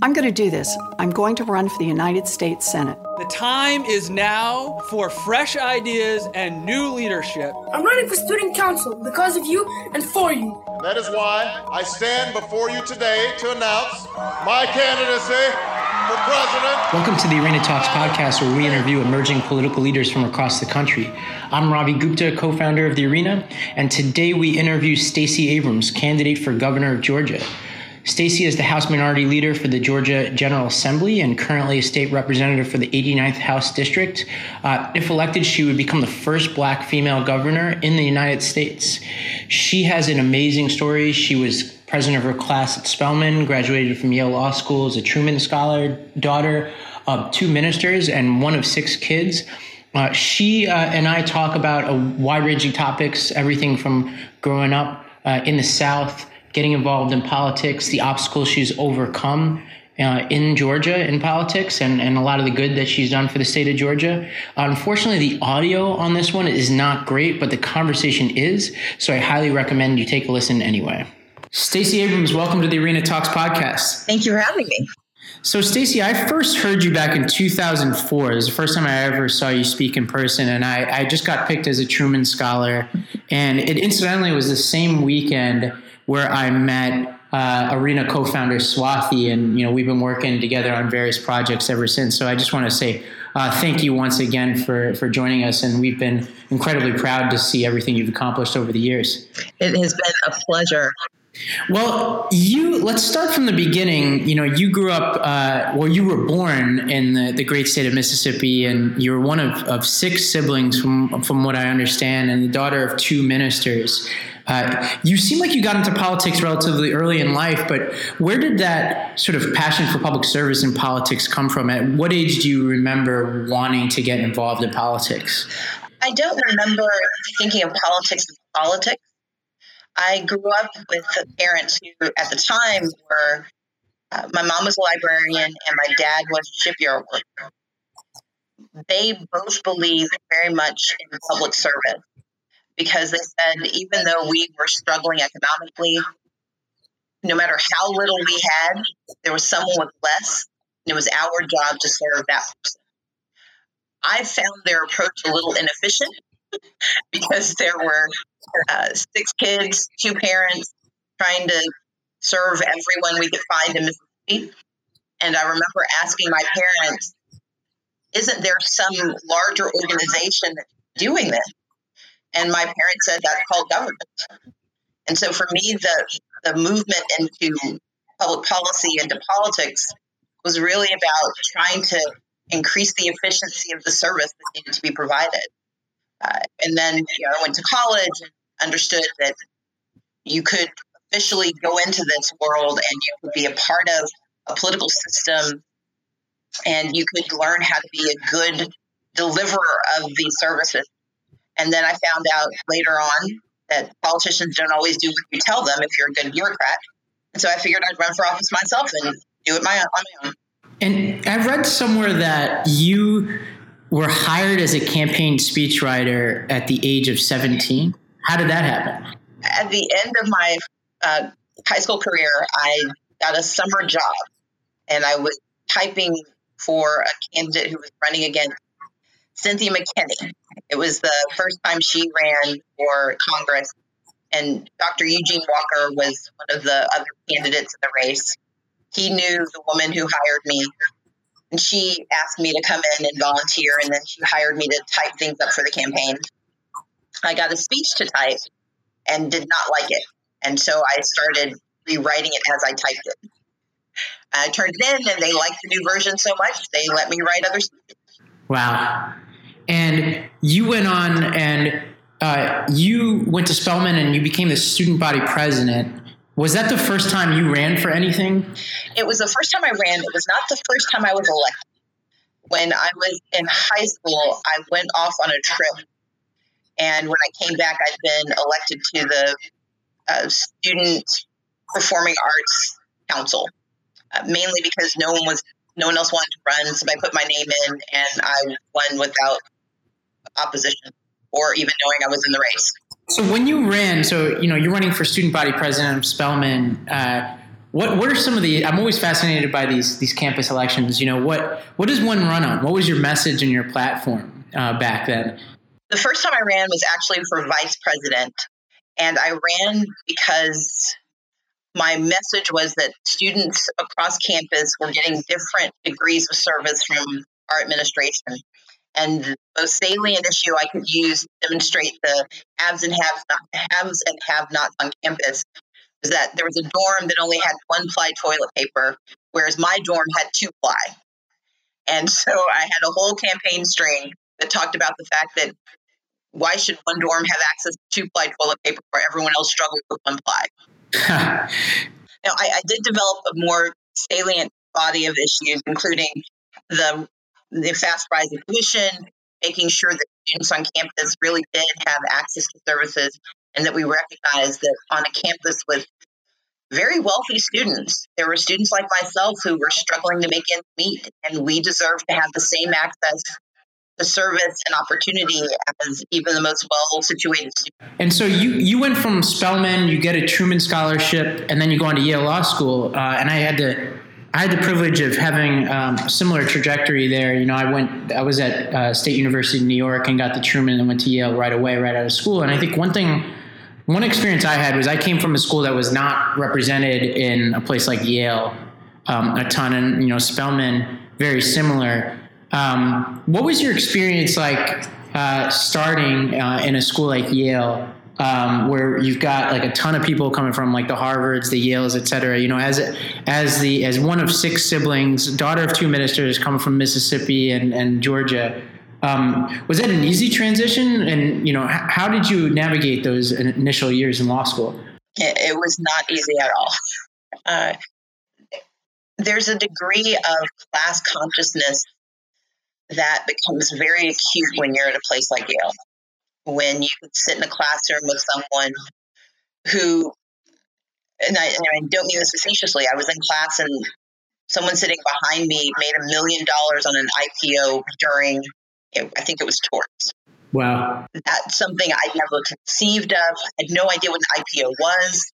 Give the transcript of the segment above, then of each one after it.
I'm going to do this. I'm going to run for the United States Senate. The time is now for fresh ideas and new leadership. I'm running for student council because of you and for you. That is why I stand before you today to announce my candidacy for president. Welcome to the Arena Talks podcast, where we interview emerging political leaders from across the country. I'm Ravi Gupta, co-founder of the Arena, and today we interview Stacey Abrams, candidate for governor of Georgia. Stacey is the House Minority Leader for the Georgia General Assembly and currently a state representative for the 89th House District. Uh, if elected, she would become the first black female governor in the United States. She has an amazing story. She was president of her class at Spelman, graduated from Yale Law School as a Truman Scholar, daughter of two ministers, and one of six kids. Uh, she uh, and I talk about a wide range of topics, everything from growing up uh, in the South getting involved in politics, the obstacles she's overcome uh, in Georgia in politics, and, and a lot of the good that she's done for the state of Georgia. Unfortunately, the audio on this one is not great, but the conversation is. So I highly recommend you take a listen anyway. Stacey Abrams, welcome to the Arena Talks podcast. Thank you for having me. So, Stacey, I first heard you back in 2004. It was the first time I ever saw you speak in person, and I, I just got picked as a Truman Scholar. And it incidentally was the same weekend where I met uh, Arena co-founder Swati, and you know we've been working together on various projects ever since. So I just want to say uh, thank you once again for for joining us, and we've been incredibly proud to see everything you've accomplished over the years. It has been a pleasure. Well, you let's start from the beginning. You know, you grew up, uh, well, you were born in the, the great state of Mississippi, and you were one of, of six siblings, from from what I understand, and the daughter of two ministers. Uh, you seem like you got into politics relatively early in life, but where did that sort of passion for public service and politics come from? At what age do you remember wanting to get involved in politics? I don't remember thinking of politics as politics. I grew up with parents who, at the time, were uh, my mom was a librarian and my dad was a shipyard worker. They both believed very much in public service because they said even though we were struggling economically, no matter how little we had, there was someone with less, and it was our job to serve that person. I found their approach a little inefficient because there were uh, six kids, two parents trying to serve everyone we could find in Mississippi. And I remember asking my parents, isn't there some larger organization doing this? And my parents said that's called government. And so for me, the, the movement into public policy, into politics, was really about trying to increase the efficiency of the service that needed to be provided. Uh, and then you know, I went to college and understood that you could officially go into this world and you could be a part of a political system and you could learn how to be a good deliverer of these services and then I found out later on that politicians don't always do what you tell them if you're a good bureaucrat. And so I figured I'd run for office myself and do it my, on my own. And I read somewhere that you were hired as a campaign speechwriter at the age of 17. How did that happen? At the end of my uh, high school career, I got a summer job and I was typing for a candidate who was running against Cynthia McKinney. It was the first time she ran for Congress, and Dr. Eugene Walker was one of the other candidates in the race. He knew the woman who hired me, and she asked me to come in and volunteer, and then she hired me to type things up for the campaign. I got a speech to type and did not like it, and so I started rewriting it as I typed it. I turned it in, and they liked the new version so much they let me write other speeches. Wow. And you went on and uh, you went to Spelman and you became the student body president. Was that the first time you ran for anything? It was the first time I ran. It was not the first time I was elected. When I was in high school, I went off on a trip. And when I came back, I'd been elected to the uh, Student Performing Arts Council, uh, mainly because no one was no one else wanted to run. So I put my name in, and I won without opposition or even knowing I was in the race. So when you ran, so you know you're running for student body president of Spelman. Uh, what what are some of the? I'm always fascinated by these these campus elections. You know, what what does one run on? What was your message and your platform uh, back then? The first time I ran was actually for vice president, and I ran because my message was that students across campus were getting different degrees of service from our administration. And the most salient issue I could use to demonstrate the haves and have not, haves and have nots on campus was that there was a dorm that only had one ply toilet paper, whereas my dorm had two ply. And so I had a whole campaign string that talked about the fact that why should one dorm have access to two ply toilet paper where everyone else struggles with one ply? now, I, I did develop a more salient body of issues, including the the fast rise of tuition, making sure that students on campus really did have access to services, and that we recognize that on a campus with very wealthy students, there were students like myself who were struggling to make ends meet, and we deserve to have the same access the service and opportunity as even the most well situated students. And so you you went from Spelman, you get a Truman Scholarship, and then you go on to Yale Law School. Uh, and I had to. I had the privilege of having um, a similar trajectory there. You know, I went, I was at uh, State University of New York and got the Truman and went to Yale right away, right out of school. And I think one thing, one experience I had was I came from a school that was not represented in a place like Yale um, a ton, and you know, Spelman very similar. Um, what was your experience like uh, starting uh, in a school like Yale, um, where you've got like a ton of people coming from like the Harvards, the Yales, et cetera? You know, as as the as one of six siblings, daughter of two ministers, coming from Mississippi and, and Georgia. Um, was that an easy transition? And you know, how did you navigate those initial years in law school? It, it was not easy at all. Uh, there's a degree of class consciousness that becomes very acute when you're at a place like Yale. When you can sit in a classroom with someone who, and I, and I don't mean this facetiously, I was in class and someone sitting behind me made a million dollars on an IPO during, I think it was torts. Wow. That's something I never conceived of. I had no idea what an IPO was.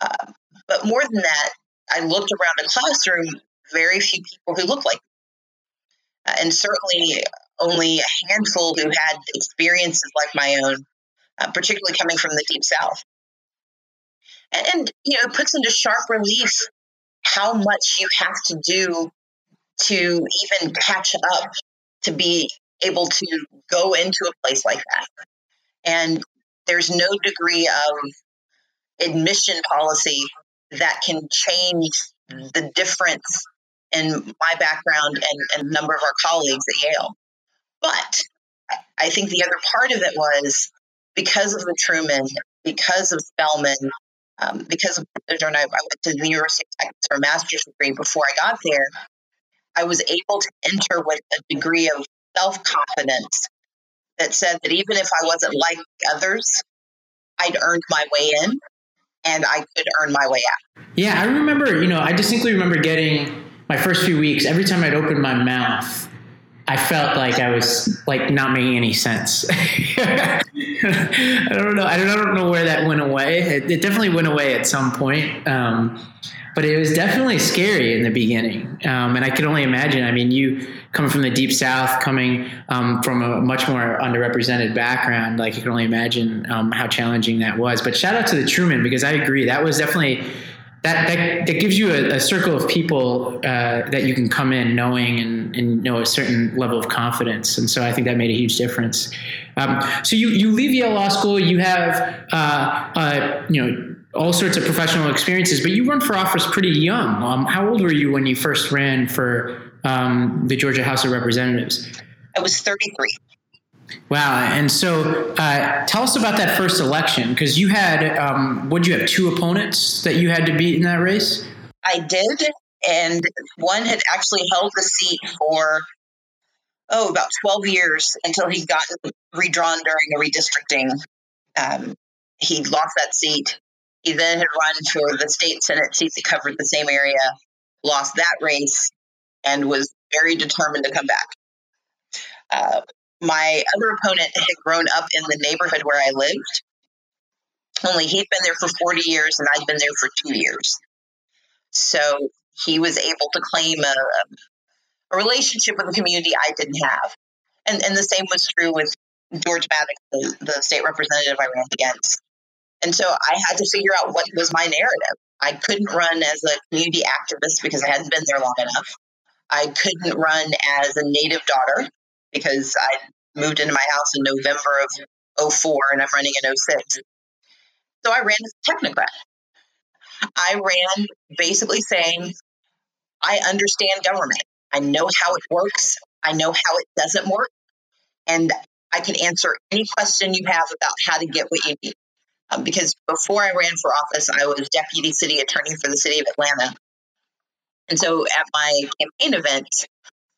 Uh, but more than that, I looked around the classroom, very few people who looked like uh, and certainly only a handful who had experiences like my own, uh, particularly coming from the deep south. And, and, you know, it puts into sharp relief how much you have to do to even catch up to be able to go into a place like that. And there's no degree of admission policy that can change the difference in my background and, and a number of our colleagues at Yale. But I think the other part of it was because of the Truman, because of Spelman, um, because of I, I went to the University of Texas for a master's degree before I got there, I was able to enter with a degree of self confidence that said that even if I wasn't like others, I'd earned my way in and I could earn my way out. Yeah, I remember, you know, I distinctly remember getting my first few weeks, every time I'd open my mouth, I felt like I was like not making any sense. I don't know. I don't I don't, know where that went away. It, it definitely went away at some point. Um, but it was definitely scary in the beginning. Um, and I could only imagine. I mean, you coming from the deep south, coming um, from a much more underrepresented background, like you can only imagine um, how challenging that was. But shout out to the Truman because I agree that was definitely that, that, that gives you a, a circle of people uh, that you can come in knowing and, and know a certain level of confidence. And so I think that made a huge difference. Um, so you, you leave Yale Law School, you have, uh, uh, you know, all sorts of professional experiences, but you run for office pretty young. Um, how old were you when you first ran for um, the Georgia House of Representatives? I was 33. Wow. And so uh, tell us about that first election because you had, um, did you have, two opponents that you had to beat in that race? I did. And one had actually held the seat for, oh, about 12 years until he got redrawn during a redistricting. Um, he lost that seat. He then had run for the state Senate seat that covered the same area, lost that race, and was very determined to come back. Uh, my other opponent had grown up in the neighborhood where I lived. Only he'd been there for 40 years and I'd been there for two years. So he was able to claim a, um, a relationship with the community I didn't have. And, and the same was true with George Maddox, the, the state representative I ran against. And so I had to figure out what was my narrative. I couldn't run as a community activist because I hadn't been there long enough. I couldn't run as a native daughter because I moved into my house in November of 04 and I'm running in 06. So I ran as a technocrat. I ran basically saying, I understand government. I know how it works. I know how it doesn't work. And I can answer any question you have about how to get what you need. Um, because before I ran for office, I was deputy city attorney for the city of Atlanta. And so at my campaign event,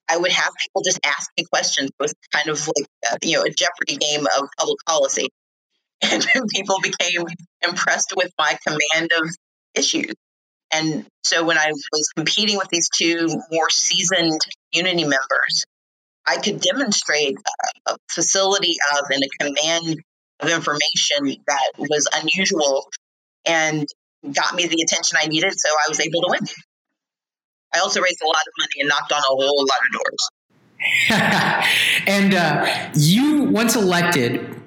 I would have people just ask me questions. It was kind of like, uh, you know, a Jeopardy game of public policy. And people became impressed with my command of issues. And so when I was competing with these two more seasoned community members, I could demonstrate a, a facility of and a command of information that was unusual and got me the attention I needed. So I was able to win. I also raised a lot of money and knocked on a whole lot of doors. and uh, you, once elected,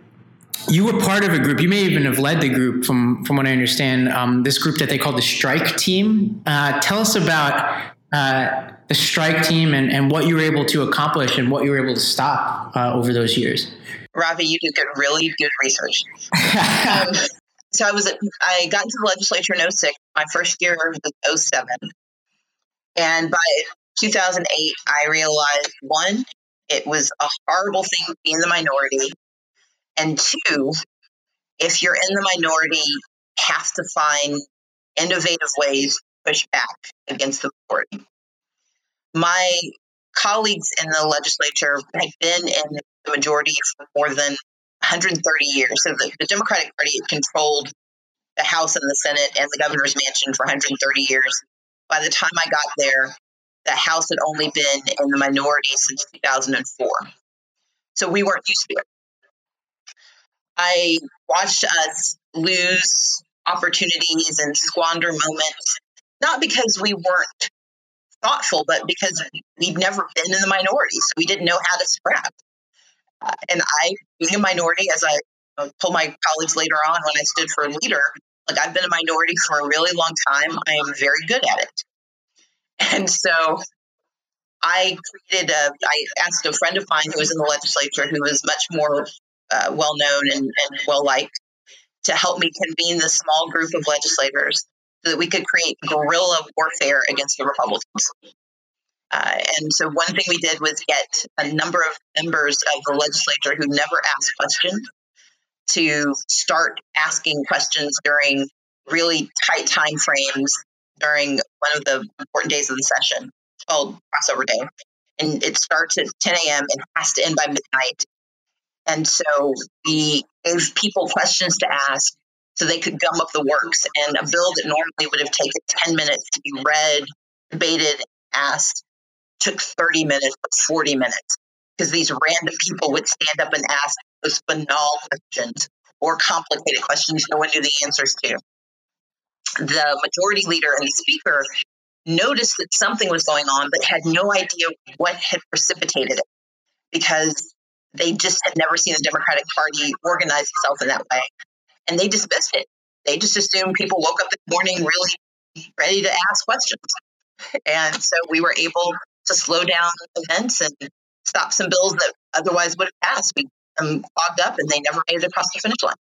you were part of a group. You may even have led the group, from from what I understand. Um, this group that they call the Strike Team. Uh, tell us about uh, the Strike Team and, and what you were able to accomplish and what you were able to stop uh, over those years. Ravi, you did get really good research. um, so I was at, I got into the legislature in 06. My first year was 07. And by 2008, I realized one, it was a horrible thing to be in the minority. And two, if you're in the minority, have to find innovative ways to push back against the majority. My colleagues in the legislature had been in the majority for more than 130 years. So the, the Democratic Party controlled the House and the Senate and the governor's mansion for 130 years. By the time I got there, the House had only been in the minority since 2004. So we weren't used to it. I watched us lose opportunities and squander moments, not because we weren't thoughtful, but because we'd never been in the minority, so we didn't know how to scrap. Uh, and I, being a minority, as I uh, told my colleagues later on when I stood for a leader, like I've been a minority for a really long time. I am very good at it. And so I created a, I asked a friend of mine who was in the legislature who was much more uh, well known and, and well liked to help me convene this small group of legislators so that we could create guerrilla warfare against the Republicans. Uh, and so one thing we did was get a number of members of the legislature who never asked questions to start asking questions during really tight time frames during one of the important days of the session called crossover day. And it starts at 10 a.m. and has to end by midnight. And so we gave people questions to ask so they could gum up the works. And a bill that normally would have taken 10 minutes to be read, debated, asked took 30 minutes, 40 minutes, because these random people would stand up and ask those banal questions or complicated questions no one knew the answers to. The majority leader and the speaker noticed that something was going on, but had no idea what had precipitated it because they just had never seen the Democratic Party organize itself in that way. And they dismissed it. They just assumed people woke up the morning really ready to ask questions. And so we were able to slow down events and stop some bills that otherwise would have passed. We clogged up and they never made it across the finish line.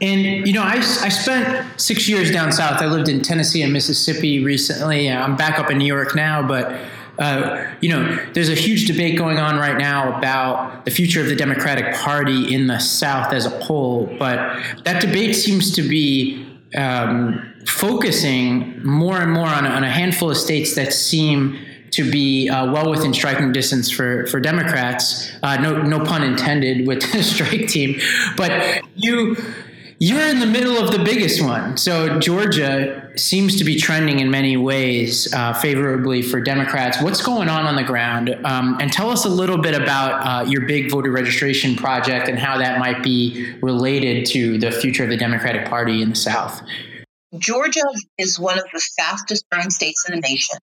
And you know, I, I spent six years down south. I lived in Tennessee and Mississippi recently. I'm back up in New York now, but uh, you know, there's a huge debate going on right now about the future of the Democratic Party in the South as a whole. But that debate seems to be um, focusing more and more on, on a handful of states that seem to be uh, well within striking distance for for Democrats. Uh, no no pun intended with the strike team, but you you're in the middle of the biggest one. So Georgia seems to be trending in many ways uh, favorably for Democrats. What's going on on the ground? Um, and tell us a little bit about uh, your big voter registration project and how that might be related to the future of the Democratic Party in the South. Georgia is one of the fastest growing states in the nation.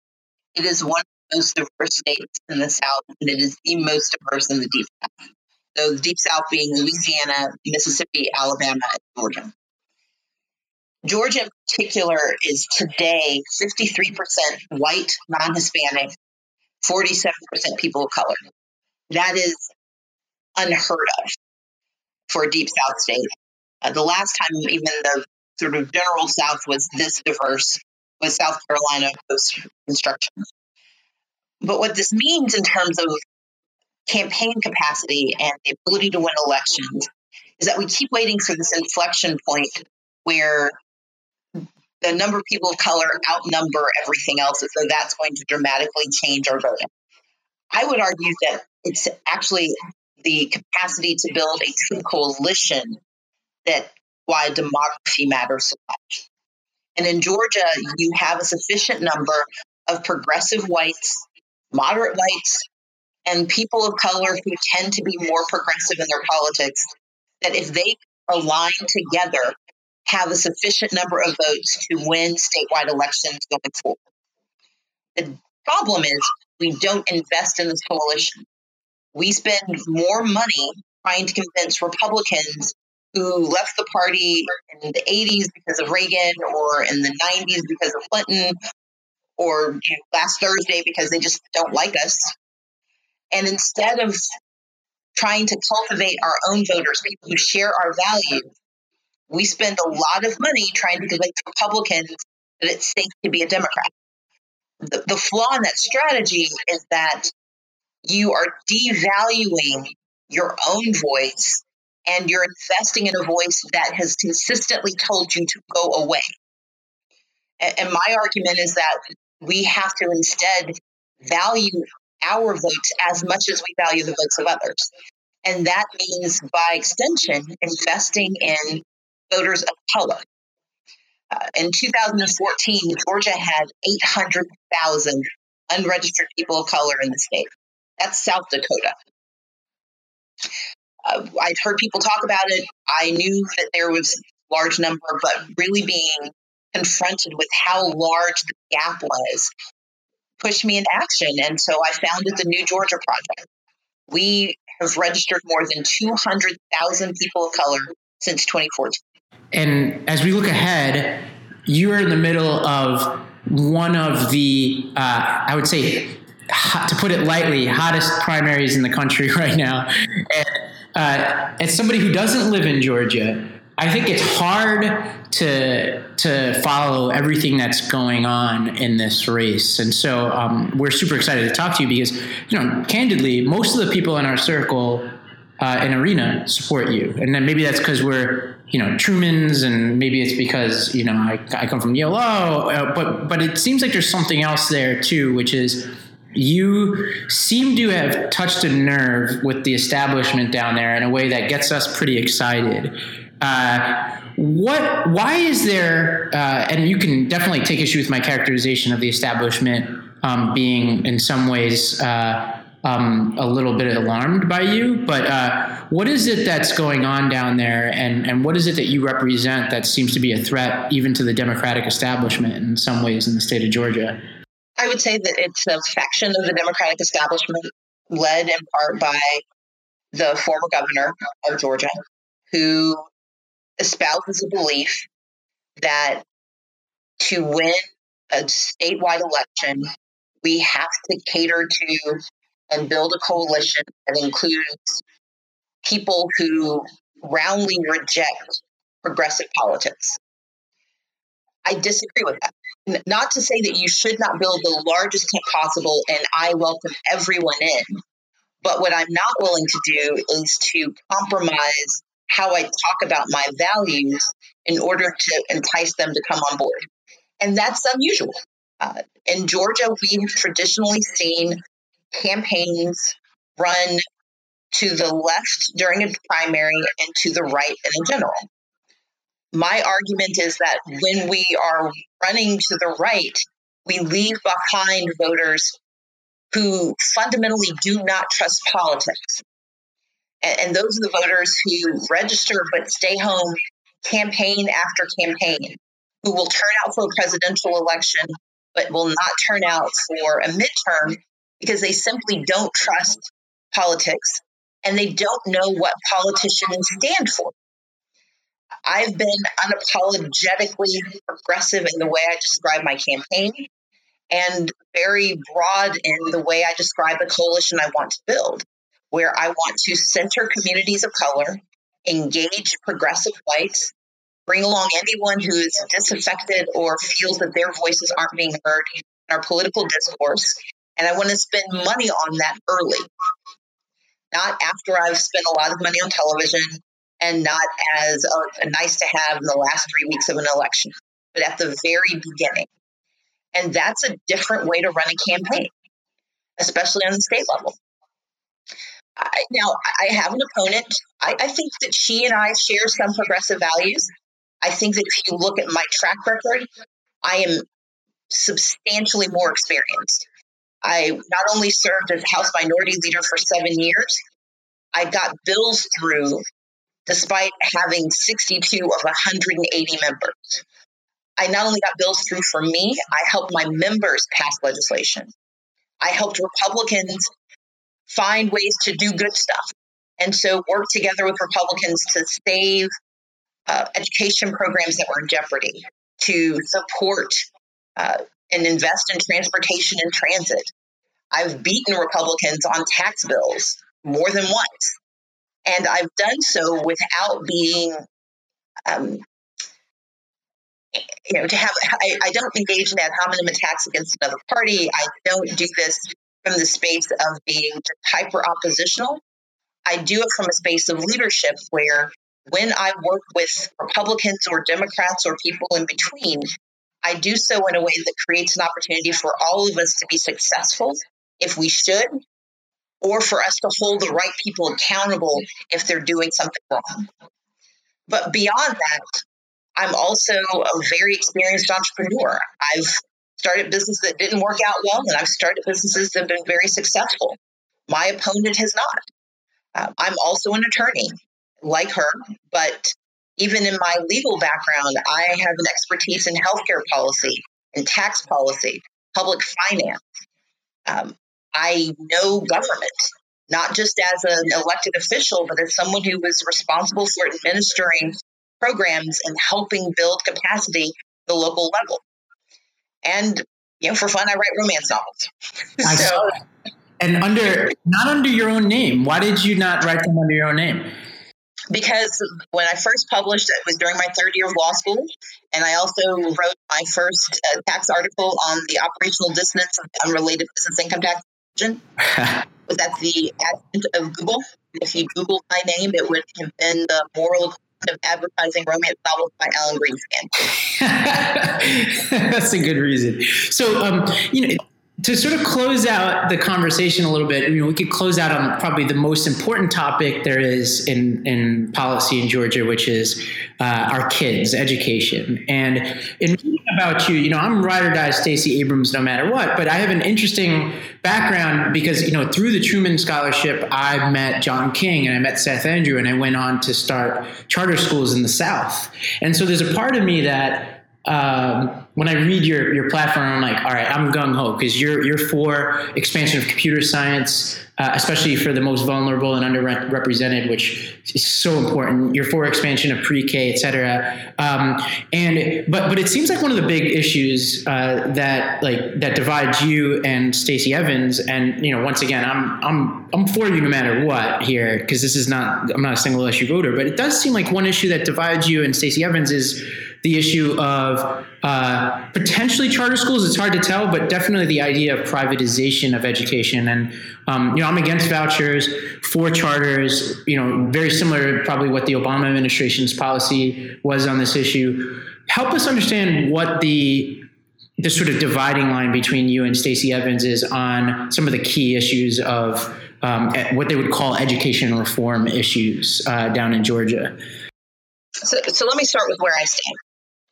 It is one of most diverse states in the South, and it is the most diverse in the Deep South. So, the Deep South being Louisiana, Mississippi, Alabama, and Georgia. Georgia, in particular, is today 53% white, non Hispanic, 47% people of color. That is unheard of for a Deep South state. Uh, the last time, even the sort of general South was this diverse was South Carolina post construction. But what this means in terms of campaign capacity and the ability to win elections is that we keep waiting for this inflection point where the number of people of color outnumber everything else, as though that's going to dramatically change our voting. I would argue that it's actually the capacity to build a true coalition that why demography matters so much. And in Georgia, you have a sufficient number of progressive whites, moderate whites, and people of color who tend to be more progressive in their politics that if they align together, have a sufficient number of votes to win statewide elections going forward. The problem is we don't invest in this coalition. We spend more money trying to convince Republicans who left the party in the 80s because of Reagan or in the 90s because of Clinton or you know, last Thursday because they just don't like us. And instead of trying to cultivate our own voters, people who share our values, we spend a lot of money trying to convince Republicans that it's safe to be a Democrat. The, the flaw in that strategy is that you are devaluing your own voice and you're investing in a voice that has consistently told you to go away. And, and my argument is that we have to instead value our votes as much as we value the votes of others. And that means, by extension, investing in voters of color. Uh, in 2014, Georgia had 800,000 unregistered people of color in the state. That's South Dakota uh, I'd heard people talk about it. I knew that there was large number, but really being confronted with how large the gap was pushed me into action. And so I founded the New Georgia Project. We have registered more than 200,000 people of color since 2014. And as we look ahead, you are in the middle of one of the, uh, I would say, to put it lightly, hottest primaries in the country right now. And uh, as somebody who doesn't live in Georgia, I think it's hard to to follow everything that's going on in this race, and so um, we're super excited to talk to you because, you know, candidly, most of the people in our circle uh, in Arena support you, and then maybe that's because we're you know Trumans, and maybe it's because you know I, I come from Yale, uh, but but it seems like there's something else there too, which is you seem to have touched a nerve with the establishment down there in a way that gets us pretty excited. Uh, what? Why is there? Uh, and you can definitely take issue with my characterization of the establishment um, being, in some ways, uh, um, a little bit alarmed by you. But uh, what is it that's going on down there, and and what is it that you represent that seems to be a threat even to the Democratic establishment in some ways in the state of Georgia? I would say that it's a faction of the Democratic establishment led in part by the former governor of Georgia, who espouses a belief that to win a statewide election, we have to cater to and build a coalition that includes people who roundly reject progressive politics. I disagree with that not to say that you should not build the largest camp possible and I welcome everyone in. But what I'm not willing to do is to compromise how I talk about my values in order to entice them to come on board. And that's unusual. Uh, in Georgia, we've traditionally seen campaigns run to the left during a primary and to the right in general my argument is that when we are running to the right, we leave behind voters who fundamentally do not trust politics. And, and those are the voters who register but stay home campaign after campaign, who will turn out for a presidential election, but will not turn out for a midterm because they simply don't trust politics and they don't know what politicians stand for. I've been unapologetically progressive in the way I describe my campaign and very broad in the way I describe the coalition I want to build, where I want to center communities of color, engage progressive whites, bring along anyone who is disaffected or feels that their voices aren't being heard in our political discourse. And I want to spend money on that early, not after I've spent a lot of money on television and not as a, a nice to have in the last three weeks of an election, but at the very beginning. And that's a different way to run a campaign, especially on the state level. I, now, I have an opponent. I, I think that she and I share some progressive values. I think that if you look at my track record, I am substantially more experienced. I not only served as House Minority Leader for seven years, I got bills through despite having 62 of 180 members. I not only got bills through for me, I helped my members pass legislation. I helped Republicans find ways to do good stuff. And so work together with Republicans to save uh, education programs that were in jeopardy, to support uh, and invest in transportation and transit. I've beaten Republicans on tax bills more than once. And I've done so without being, um, you know, to have, I, I don't engage in ad hominem attacks against another party. I don't do this from the space of being hyper oppositional. I do it from a space of leadership where when I work with Republicans or Democrats or people in between, I do so in a way that creates an opportunity for all of us to be successful if we should, or for us to hold the right people accountable if they're doing something wrong. But beyond that, I'm also a very experienced entrepreneur. I've started businesses that didn't work out well, and I've started businesses that have been very successful. My opponent has not. Uh, I'm also an attorney like her, but even in my legal background, I have an expertise in healthcare policy and tax policy, public finance. Um, I know government, not just as an elected official, but as someone who was responsible for administering programs and helping build capacity at the local level. And you know, for fun, I write romance novels. I so, saw that. And under not under your own name. Why did you not write them under your own name? Because when I first published, it was during my third year of law school, and I also wrote my first uh, tax article on the operational dissonance of unrelated business income tax was at the advent of Google. If you Google my name, it would have been the moral of advertising romance novels by Alan Greenspan. That's a good reason. So, um, you know, to sort of close out the conversation a little bit, I mean, we could close out on probably the most important topic there is in, in policy in Georgia, which is uh, our kids' education. And in reading about you, you know, I'm ride or die Stacey Abrams no matter what, but I have an interesting background because, you know, through the Truman Scholarship, I met John King and I met Seth Andrew, and I went on to start charter schools in the South. And so there's a part of me that um, when I read your your platform, I'm like, all right, I'm gung ho because you're you're for expansion of computer science, uh, especially for the most vulnerable and underrepresented, which is so important. You're for expansion of pre-K, et cetera. Um, and but but it seems like one of the big issues uh, that like that divides you and Stacey Evans. And you know, once again, I'm I'm I'm for you no matter what here because this is not I'm not a single issue voter, but it does seem like one issue that divides you and Stacey Evans is the issue of uh, potentially charter schools. It's hard to tell, but definitely the idea of privatization of education. And um, you know, I'm against vouchers for charters. You know, very similar, to probably what the Obama administration's policy was on this issue. Help us understand what the the sort of dividing line between you and Stacey Evans is on some of the key issues of um, what they would call education reform issues uh, down in Georgia. So, so let me start with where I stand.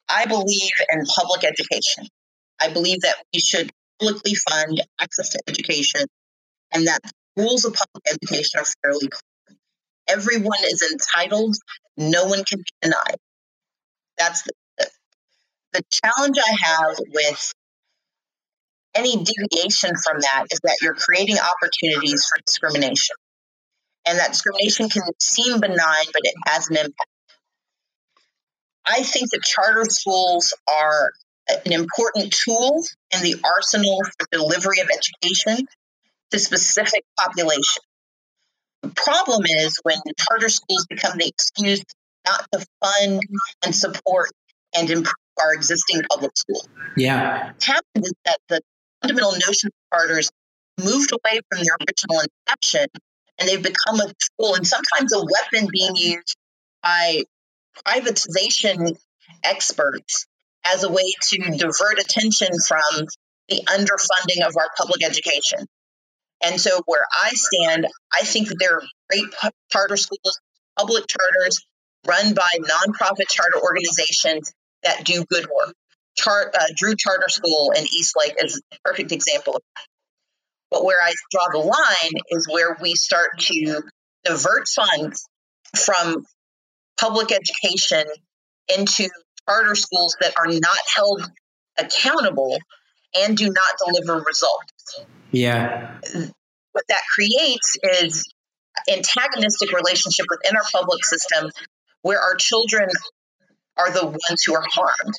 I believe in public education. I believe that we should publicly fund access to education and that rules of public education are fairly clear. Everyone is entitled, no one can be denied. That's the the challenge I have with any deviation from that is that you're creating opportunities for discrimination. And that discrimination can seem benign, but it has an impact. I think that charter schools are an important tool in the arsenal for delivery of education to specific population. The problem is when charter schools become the excuse not to fund and support and improve our existing public schools. Yeah. What happened is that the fundamental notion of charters moved away from their original inception and they've become a tool and sometimes a weapon being used by privatization experts as a way to divert attention from the underfunding of our public education. And so, where I stand, I think that there are great charter schools, public charters run by nonprofit charter organizations that do good work. Char- uh, Drew Charter School in Eastlake is a perfect example of that. But where I draw the line is where we start to divert funds from public education into charter schools that are not held accountable and do not deliver results. Yeah. What that creates is antagonistic relationship within our public system where our children are the ones who are harmed.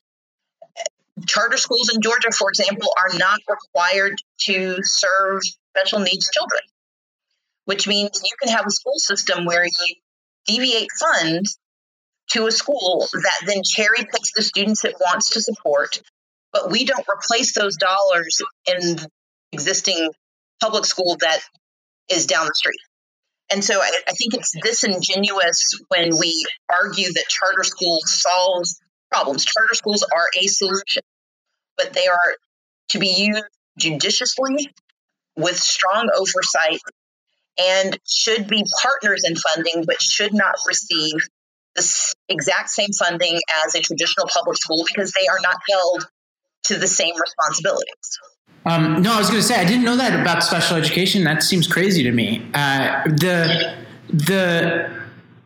Charter schools in Georgia, for example, are not required to serve special needs children, which means you can have a school system where you deviate funds to a school that then cherry picks the students it wants to support, but we don't replace those dollars in existing public school that is down the street. And so I, I think it's disingenuous when we argue that charter schools solve problems. Charter schools are a solution, but they are to be used judiciously with strong oversight and should be partners in funding, but should not receive the exact same funding as a traditional public school because they are not held to the same responsibilities. Um, no, I was going to say I didn't know that about special education. That seems crazy to me. Uh, the the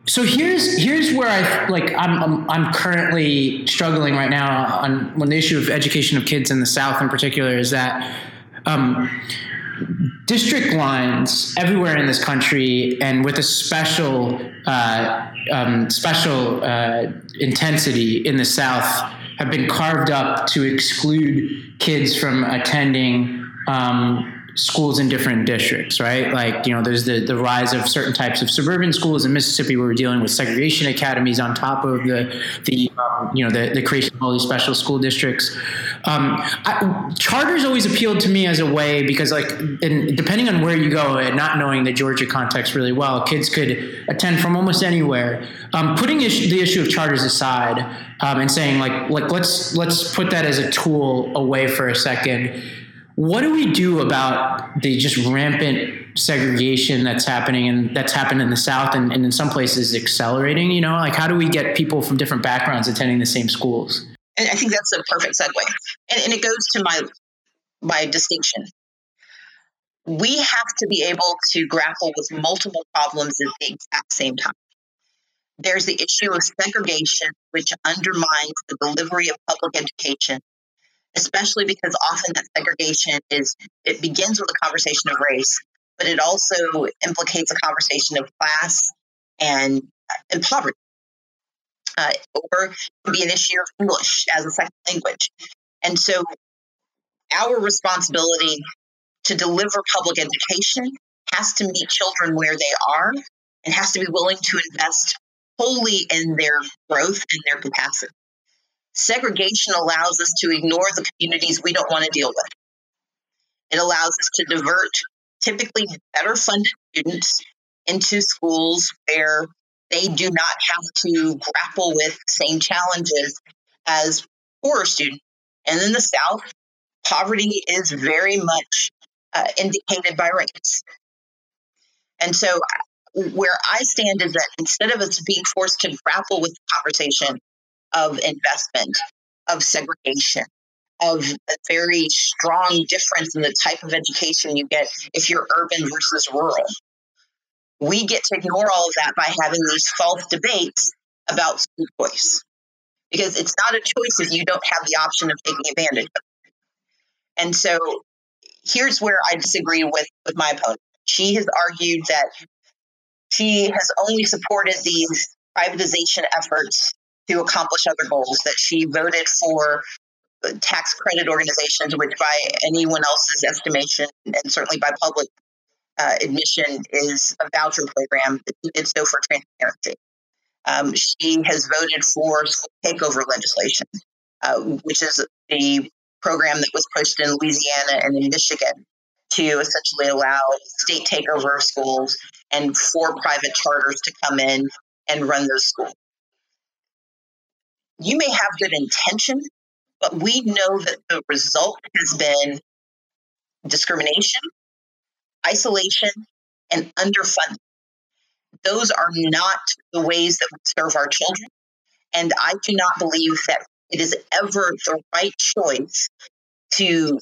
so here's here's where I like I'm, I'm, I'm currently struggling right now on when the issue of education of kids in the South in particular is that um, district lines everywhere in this country and with a special uh, um, special uh, intensity in the South have been carved up to exclude kids from attending um, schools in different districts, right? Like, you know, there's the, the rise of certain types of suburban schools in Mississippi where we're dealing with segregation academies on top of the, the um, you know, the, the creation of all these special school districts. Um, I, charters always appealed to me as a way because, like, in, depending on where you go and not knowing the Georgia context really well, kids could attend from almost anywhere. Um, putting ish, the issue of charters aside um, and saying, like, like let's let's put that as a tool away for a second what do we do about the just rampant segregation that's happening and that's happened in the South and, and in some places accelerating? You know, like how do we get people from different backgrounds attending the same schools? And I think that's a perfect segue. And, and it goes to my my distinction. We have to be able to grapple with multiple problems at the exact same time. There's the issue of segregation, which undermines the delivery of public education especially because often that segregation is it begins with a conversation of race, but it also implicates a conversation of class and and poverty. Uh, or can be an issue of English as a second language, and so our responsibility to deliver public education has to meet children where they are and has to be willing to invest wholly in their growth and their capacity. Segregation allows us to ignore the communities we don't want to deal with. It allows us to divert typically better funded students into schools where they do not have to grapple with the same challenges as poorer students. And in the South, poverty is very much uh, indicated by race. And so, uh, where I stand is that instead of us being forced to grapple with the conversation of investment, of segregation, of a very strong difference in the type of education you get if you're urban versus rural. We get to ignore all of that by having these false debates about school choice. because it's not a choice if you don't have the option of taking advantage of it. And so here's where I disagree with, with my opponent. She has argued that she has only supported these privatization efforts to accomplish other goals, that she voted for tax credit organizations, which by anyone else's estimation, and certainly by public uh, admission, is a voucher program that did so for transparency. Um, she has voted for takeover legislation, uh, which is the program that was pushed in Louisiana and in Michigan to essentially allow state takeover of schools and for private charters to come in and run those schools. You may have good intention, but we know that the result has been discrimination, isolation, and underfunding. Those are not the ways that we serve our children. And I do not believe that it is ever the right choice to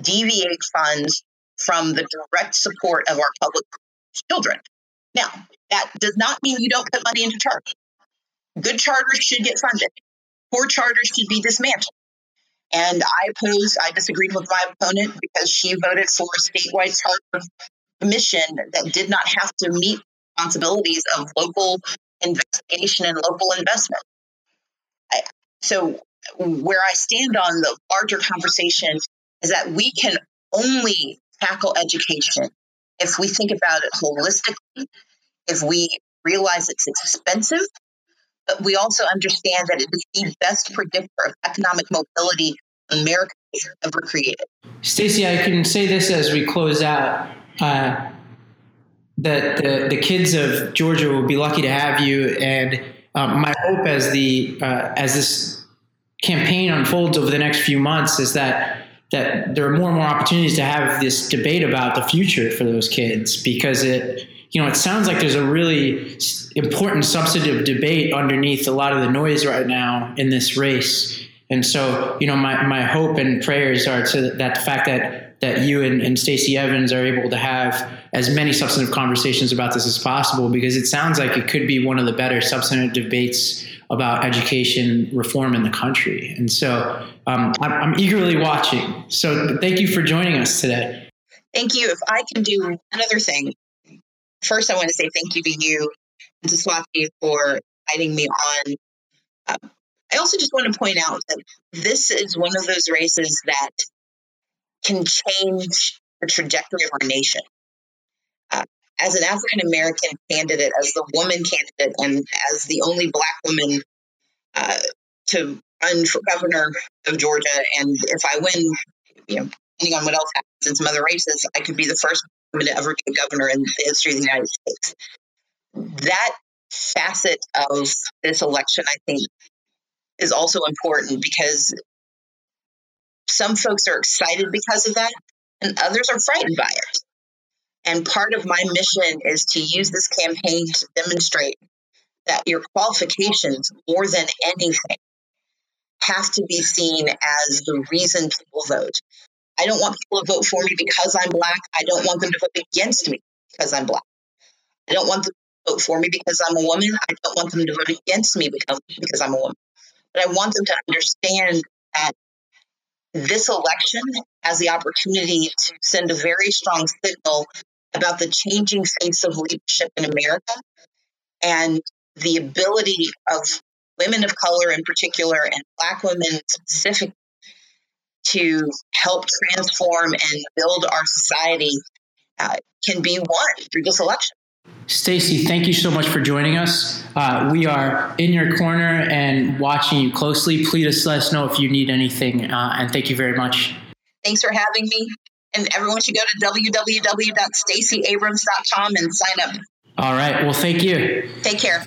deviate funds from the direct support of our public children. Now, that does not mean you don't put money into charters. Good charters should get funded. Poor charters should be dismantled. And I opposed, I disagreed with my opponent because she voted for a statewide charter commission that did not have to meet responsibilities of local investigation and local investment. I, so, where I stand on the larger conversation is that we can only tackle education if we think about it holistically, if we realize it's expensive, but we also understand that it is the best predictor of economic mobility America has ever created. Stacey, I can say this as we close out. Uh, that the, the kids of Georgia will be lucky to have you, and um, my hope as the uh, as this campaign unfolds over the next few months is that that there are more and more opportunities to have this debate about the future for those kids because it you know it sounds like there's a really important substantive debate underneath a lot of the noise right now in this race and so you know my, my hope and prayers are to that the fact that that you and, and Stacey Evans are able to have as many substantive conversations about this as possible because it sounds like it could be one of the better substantive debates about education reform in the country. And so um, I'm, I'm eagerly watching. So thank you for joining us today. Thank you. If I can do another thing, first I want to say thank you to you and to Swati for inviting me on. Um, I also just want to point out that this is one of those races that can change the trajectory of our nation. Uh, as an African American candidate, as the woman candidate, and as the only Black woman uh, to run for governor of Georgia, and if I win, you know, depending on what else happens in some other races, I could be the first to ever be a governor in the history of the United States. That facet of this election, I think, is also important because some folks are excited because of that, and others are frightened by it. And part of my mission is to use this campaign to demonstrate that your qualifications, more than anything, have to be seen as the reason people vote. I don't want people to vote for me because I'm black. I don't want them to vote against me because I'm black. I don't want them to vote for me because I'm a woman. I don't want them to vote against me because, because I'm a woman. But I want them to understand that this election has the opportunity to send a very strong signal about the changing face of leadership in America and the ability of women of color in particular and Black women specifically to help transform and build our society uh, can be won through this election. Stacey, thank you so much for joining us. Uh, we are in your corner and watching you closely. Please let us know if you need anything, uh, and thank you very much. Thanks for having me. And everyone should go to www.staceyabrams.com and sign up. All right. Well, thank you. Take care.